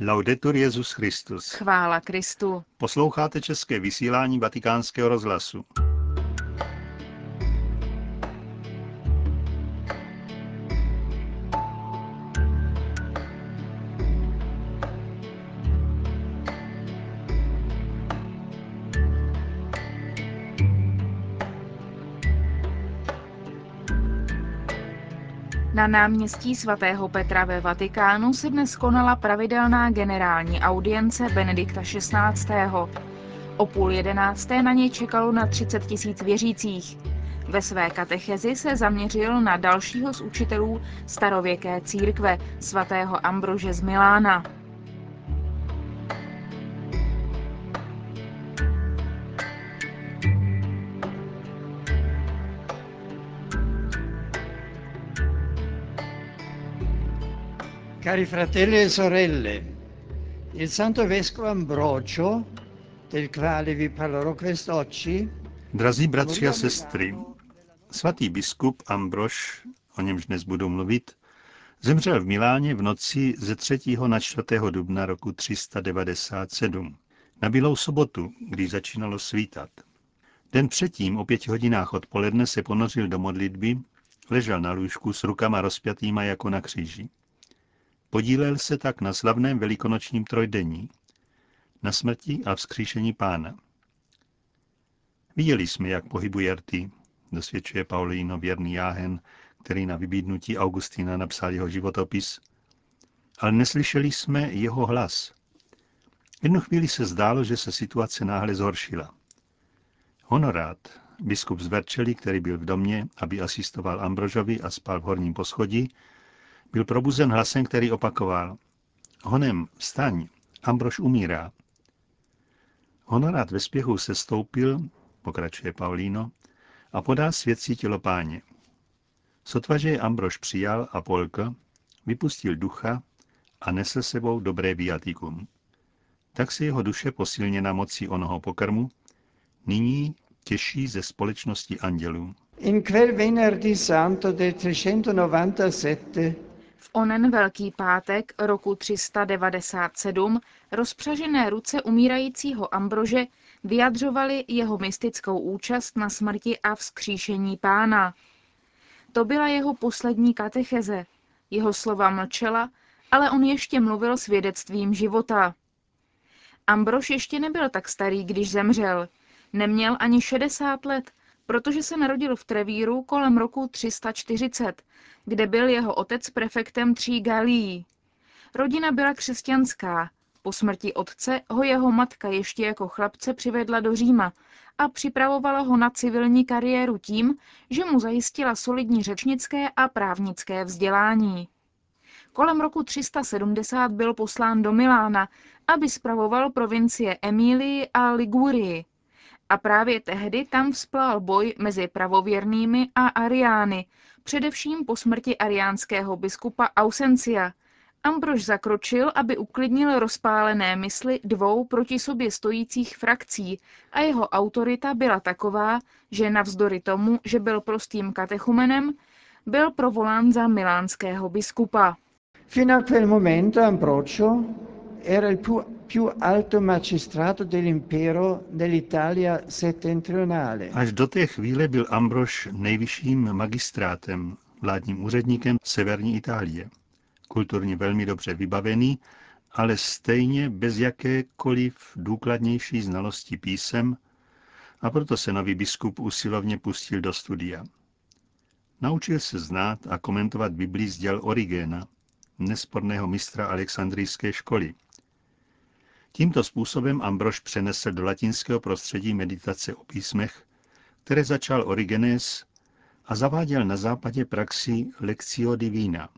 Laudetur Jezus Christus. Chvála Kristu. Posloucháte české vysílání Vatikánského rozhlasu. Na náměstí svatého Petra ve Vatikánu se dnes konala pravidelná generální audience Benedikta XVI. O půl jedenácté na něj čekalo na 30 tisíc věřících. Ve své katechezi se zaměřil na dalšího z učitelů starověké církve, svatého Ambrože z Milána. Cari fratelli e sorelle, il Santo Vescovo Ambrogio, del quale vi parlerò quest'oggi, Drazí bratři a sestry, svatý biskup Ambrož, o němž dnes budu mluvit, zemřel v Miláně v noci ze 3. na 4. dubna roku 397, na Bílou sobotu, když začínalo svítat. Den předtím o pěti hodinách odpoledne se ponořil do modlitby, ležel na lůžku s rukama rozpjatýma jako na kříži. Podílel se tak na slavném velikonočním trojdení, na smrti a vzkříšení pána. Viděli jsme, jak pohybuje rty, dosvědčuje Paulíno věrný Jáhen, který na vybídnutí Augustína napsal jeho životopis, ale neslyšeli jsme jeho hlas. Jednu chvíli se zdálo, že se situace náhle zhoršila. Honorát, biskup z Verčeli, který byl v domě, aby asistoval Ambrožovi a spal v horním poschodí, byl probuzen hlasem, který opakoval Honem, vstaň, Ambrož umírá. Honorát ve spěchu se stoupil, pokračuje Paulíno, a podal svědcí tělo páně. Sotva, že je Ambrož přijal a polkl, vypustil ducha a nesl sebou dobré viatikum. Tak se jeho duše posilněna mocí onoho pokrmu nyní těší ze společnosti andělů. in quel venerdì santo del 397 V onen Velký pátek roku 397 rozpřažené ruce umírajícího Ambrože vyjadřovaly jeho mystickou účast na smrti a vzkříšení pána. To byla jeho poslední katecheze. Jeho slova mlčela, ale on ještě mluvil svědectvím života. Ambrož ještě nebyl tak starý, když zemřel. Neměl ani 60 let, protože se narodil v Trevíru kolem roku 340, kde byl jeho otec prefektem tří Galí. Rodina byla křesťanská. Po smrti otce ho jeho matka ještě jako chlapce přivedla do Říma a připravovala ho na civilní kariéru tím, že mu zajistila solidní řečnické a právnické vzdělání. Kolem roku 370 byl poslán do Milána, aby spravoval provincie Emílii a Ligurii. A právě tehdy tam vzplál boj mezi pravověrnými a ariány, především po smrti ariánského biskupa Ausencia. Ambrož zakročil, aby uklidnil rozpálené mysli dvou proti sobě stojících frakcí a jeho autorita byla taková, že navzdory tomu, že byl prostým katechumenem, byl provolán za milánského biskupa. Fino a quel momento Ambrogio era il più, più alto magistrato dell'impero dell'Italia settentrionale. Až do té chvíle byl Ambrož nejvyšším magistrátem, vládním úředníkem severní Itálie. Kulturně velmi dobře vybavený, ale stejně bez jakékoliv důkladnější znalosti písem, a proto se nový biskup usilovně pustil do studia. Naučil se znát a komentovat Biblii z děl Origena, nesporného mistra Alexandrijské školy. Tímto způsobem Ambrož přenesl do latinského prostředí meditace o písmech, které začal Origenes a zaváděl na západě praxi Lectio Divina.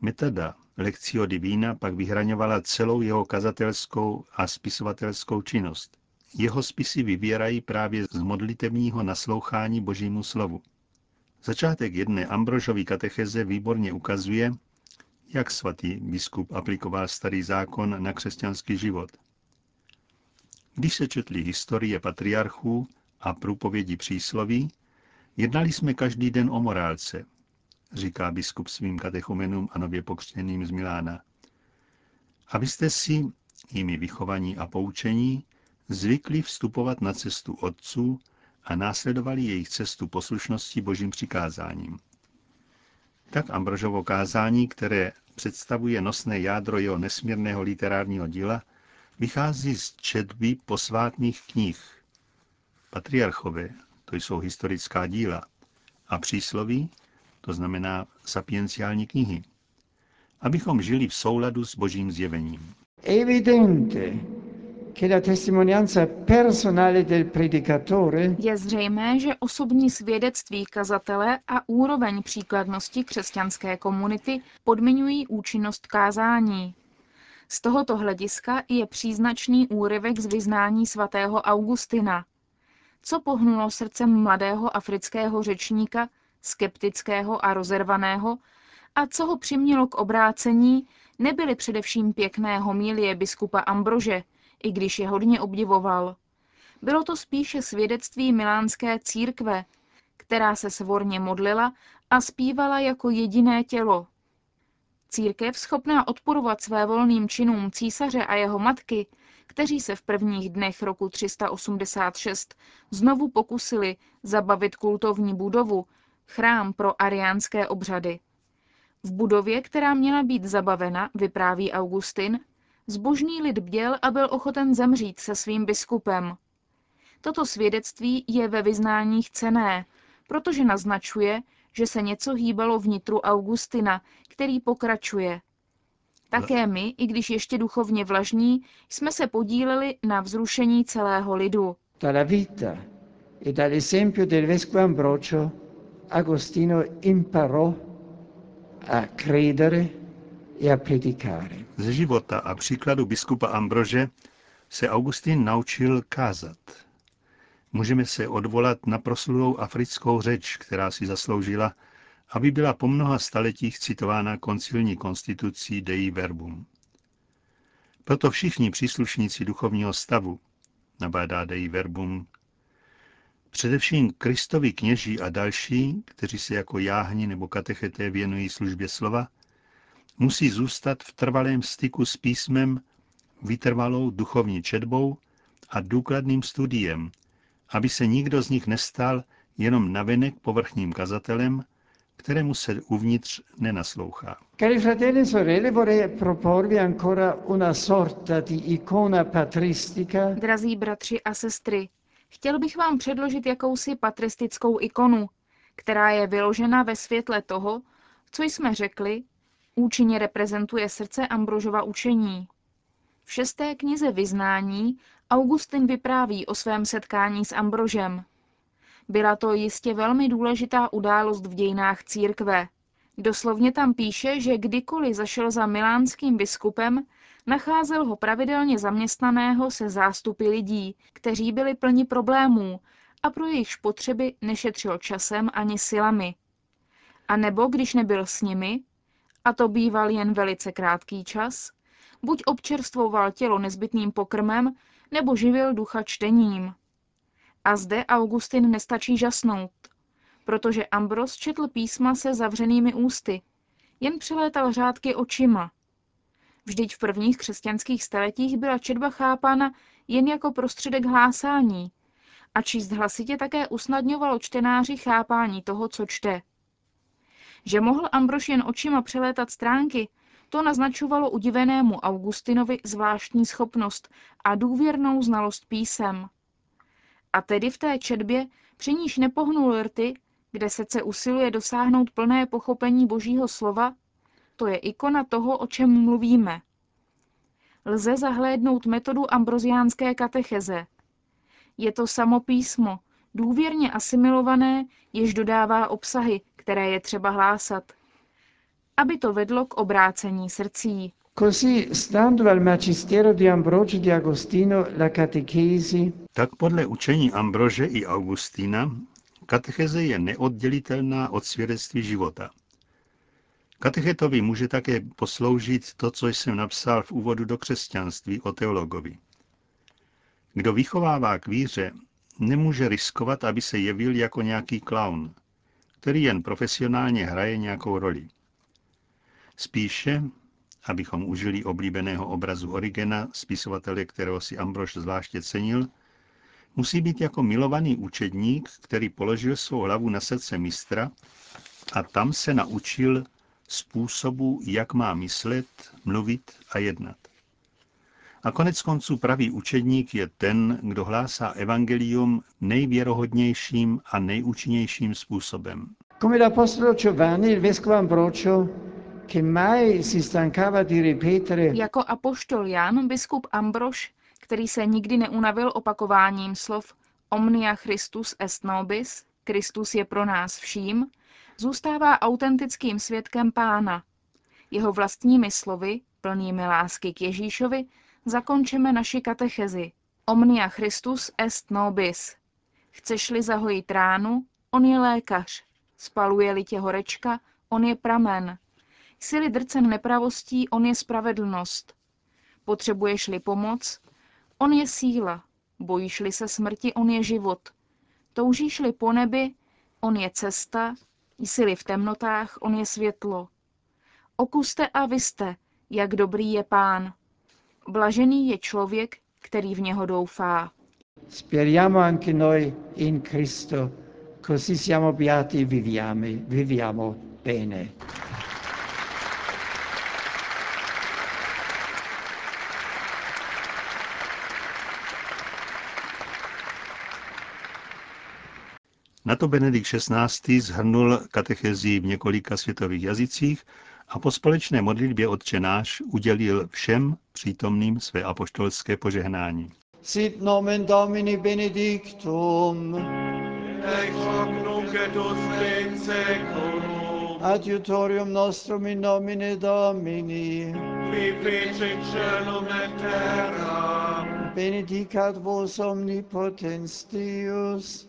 Metoda Lectio Divina pak vyhraňovala celou jeho kazatelskou a spisovatelskou činnost. Jeho spisy vybírají právě z modlitevního naslouchání božímu slovu. Začátek jedné Ambrožovy katecheze výborně ukazuje, jak svatý biskup aplikoval starý zákon na křesťanský život. Když se četli historie patriarchů a průpovědi přísloví, jednali jsme každý den o morálce, říká biskup svým katechumenům a nově pokřtěným z Milána. abyste si, jimi vychovaní a poučení, zvykli vstupovat na cestu otců a následovali jejich cestu poslušnosti božím přikázáním. Tak Ambrožovo kázání, které představuje nosné jádro jeho nesmírného literárního díla, vychází z četby posvátných knih. Patriarchové, to jsou historická díla, a přísloví, to znamená sapienciální knihy, abychom žili v souladu s božím zjevením. Evidente che la testimonianza personale del predicatore Je zřejmé, že osobní svědectví kazatele a úroveň příkladnosti křesťanské komunity podmiňují účinnost kázání. Z tohoto hlediska je příznačný úryvek z vyznání svatého Augustina. Co pohnulo srdcem mladého afrického řečníka, skeptického a rozervaného, a co ho přimělo k obrácení, nebyly především pěkné homilie biskupa Ambrože, i když je hodně obdivoval. Bylo to spíše svědectví milánské církve, která se svorně modlila a zpívala jako jediné tělo. Církev schopná odporovat své volným činům císaře a jeho matky, kteří se v prvních dnech roku 386 znovu pokusili zabavit kultovní budovu, chrám pro ariánské obřady. V budově, která měla být zabavena, vypráví Augustin, zbožný lid bděl a byl ochoten zemřít se svým biskupem. Toto svědectví je ve vyznáních cené, protože naznačuje, že se něco hýbalo vnitru Augustina, který pokračuje. Také my, i když ještě duchovně vlažní, jsme se podíleli na vzrušení celého lidu. dalla vita e dall'esempio del vescovo Ambrogio, Agostino imparò a credere e a predicare. Ze života a příkladu biskupa Ambrože se Augustin naučil kázat. Můžeme se odvolat na proslulou africkou řeč, která si zasloužila, aby byla po mnoha staletích citována koncilní konstitucí Dei Verbum. Proto všichni příslušníci duchovního stavu, nabádá Dei Verbum, především Kristovi kněží a další, kteří se jako jáhni nebo katecheté věnují službě slova, musí zůstat v trvalém styku s písmem, vytrvalou duchovní četbou a důkladným studiem, aby se nikdo z nich nestal jenom navenek povrchním kazatelem, kterému se uvnitř nenaslouchá. Cari fratelli e sorelle, vorrei proporvi ancora una sorta di icona patristica Drazí bratři a sestry, chtěl bych vám předložit jakousi patristickou ikonu, která je vyložena ve světle toho, co jsme řekli, účinně reprezentuje srdce Ambrožova učení. V šesté knize Vyznání Augustin vypráví o svém setkání s Ambrožem. Byla to jistě velmi důležitá událost v dějinách církve. Doslovně tam píše, že kdykoliv zašel za milánským biskupem, nacházel ho pravidelně zaměstnaného se zástupy lidí, kteří byli plni problémů a pro jejich potřeby nešetřil časem ani silami. A nebo když nebyl s nimi, a to býval jen velice krátký čas, buď občerstvoval tělo nezbytným pokrmem, nebo živil ducha čtením. A zde Augustin nestačí žasnout, protože Ambros četl písma se zavřenými ústy, jen přelétal řádky očima. Vždyť v prvních křesťanských staletích byla četba chápána jen jako prostředek hlásání a číst hlasitě také usnadňovalo čtenáři chápání toho, co čte. Že mohl Ambrož jen očima přelétat stránky, to naznačovalo udivenému Augustinovi zvláštní schopnost a důvěrnou znalost písem. A tedy v té četbě, při níž nepohnul rty, kde srdce usiluje dosáhnout plné pochopení Božího slova, to je ikona toho, o čem mluvíme. Lze zahlédnout metodu ambroziánské katecheze. Je to samo písmo, důvěrně asimilované, jež dodává obsahy, které je třeba hlásat. Aby to vedlo k obrácení srdcí. Così, stando al magistero di Ambrogio di Agostino, la catechesi Tak podle učení Ambrože i Augustína katecheze je neoddělitelná od svědectví života. Katechetovi může také posloužit to, co jsem napsal v úvodu do křesťanství o teologovi. Kdo vychovává k víře, nemůže riskovat, aby se jevil jako nějaký klaun, který jen profesionálně hraje nějakou roli. Spíše, abychom užili oblíbeného obrazu Origena, spisovatele, kterého si Ambrož zvláště cenil, musí být jako milovaný učedník, který položil svou hlavu na srdce mistra a tam se naučil způsobu, jak má myslet, mluvit a jednat. A konec konců pravý učedník je ten, kdo hlásá evangelium nejvěrohodnějším a nejúčinnějším způsobem. Come l'Apostolo Giovanni, il vescovo Ambrogio, Jako apoštol Jan, biskup Ambrož, který se nikdy neunavil opakováním slov Omnia Christus est nobis, Kristus je pro nás vším, zůstává autentickým svědkem pána. Jeho vlastními slovy, plnými lásky k Ježíšovi, zakončeme naši katechezi. Omnia Christus est nobis. Chceš-li zahojit ránu, on je lékař. Spaluje-li tě horečka, on je pramen. Jsi-li drcen nepravostí, on je spravedlnost. Potřebuješ-li pomoc, on je síla. Bojíš-li se smrti, on je život. Toužíš-li po nebi, on je cesta. Jsi-li v temnotách, on je světlo. Okuste a vyste, jak dobrý je pán. Blažený je člověk, který v něho doufá. speriamo anche noi in Cristo, così siamo beati viviamo, viviamo bene. Na to Benedikt XVI. zhrnul katechezi v několika světových jazycích a po společné modlitbě Otče náš udělil všem přítomným své apoštolské požehnání. Sit nomen Domini benedictum, ex hoc nunc et usque in seculum, adiutorium nostrum in nomine Domini, qui fecit celum et terra, benedicat vos omnipotens Deus,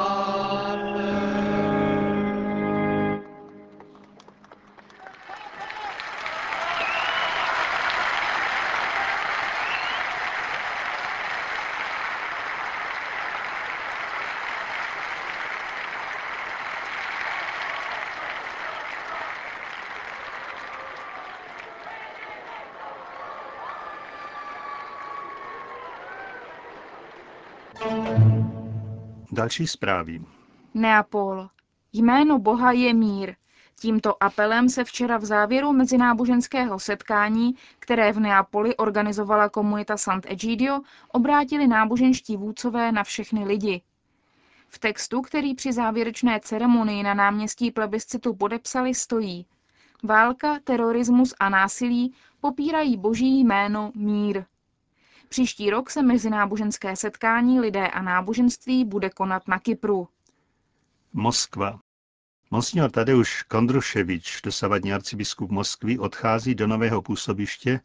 Další zprávy. Neapol. Jméno Boha je mír. Tímto apelem se včera v závěru mezináboženského setkání, které v Neapoli organizovala komunita Sant'Egidio, obrátili náboženští vůdcové na všechny lidi. V textu, který při závěrečné ceremonii na náměstí plebiscitu podepsali, stojí Válka, terorismus a násilí popírají boží jméno mír. Příští rok se mezináboženské setkání lidé a náboženství bude konat na Kypru. Moskva. Monsignor Tadeusz Kondruševič, dosavadní arcibiskup Moskvy, odchází do nového působiště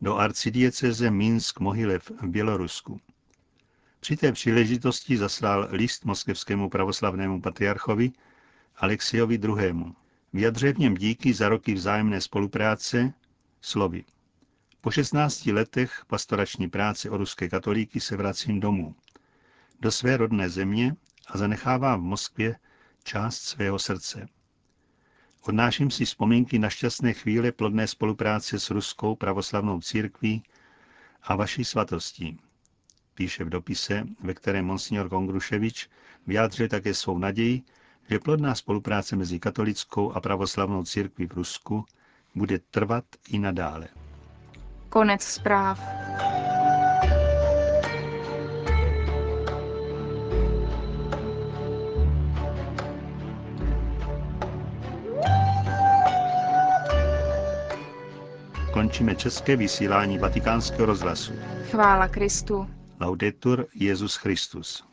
do arcidieceze Minsk Mohilev v Bělorusku. Při té příležitosti zaslal list moskevskému pravoslavnému patriarchovi Alexiovi II. Vyjadřuje v něm díky za roky vzájemné spolupráce slovy. Po 16 letech pastorační práce o ruské katolíky se vracím domů, do své rodné země a zanechávám v Moskvě část svého srdce. Odnáším si vzpomínky na šťastné chvíle plodné spolupráce s ruskou pravoslavnou církví a vaší svatostí. Píše v dopise, ve kterém monsignor Kongruševič vyjádřil také svou naději, že plodná spolupráce mezi katolickou a pravoslavnou církví v Rusku bude trvat i nadále. Konec zpráv. Končíme české vysílání vatikánského rozhlasu. Chvála Kristu. Laudetur Jezus Christus.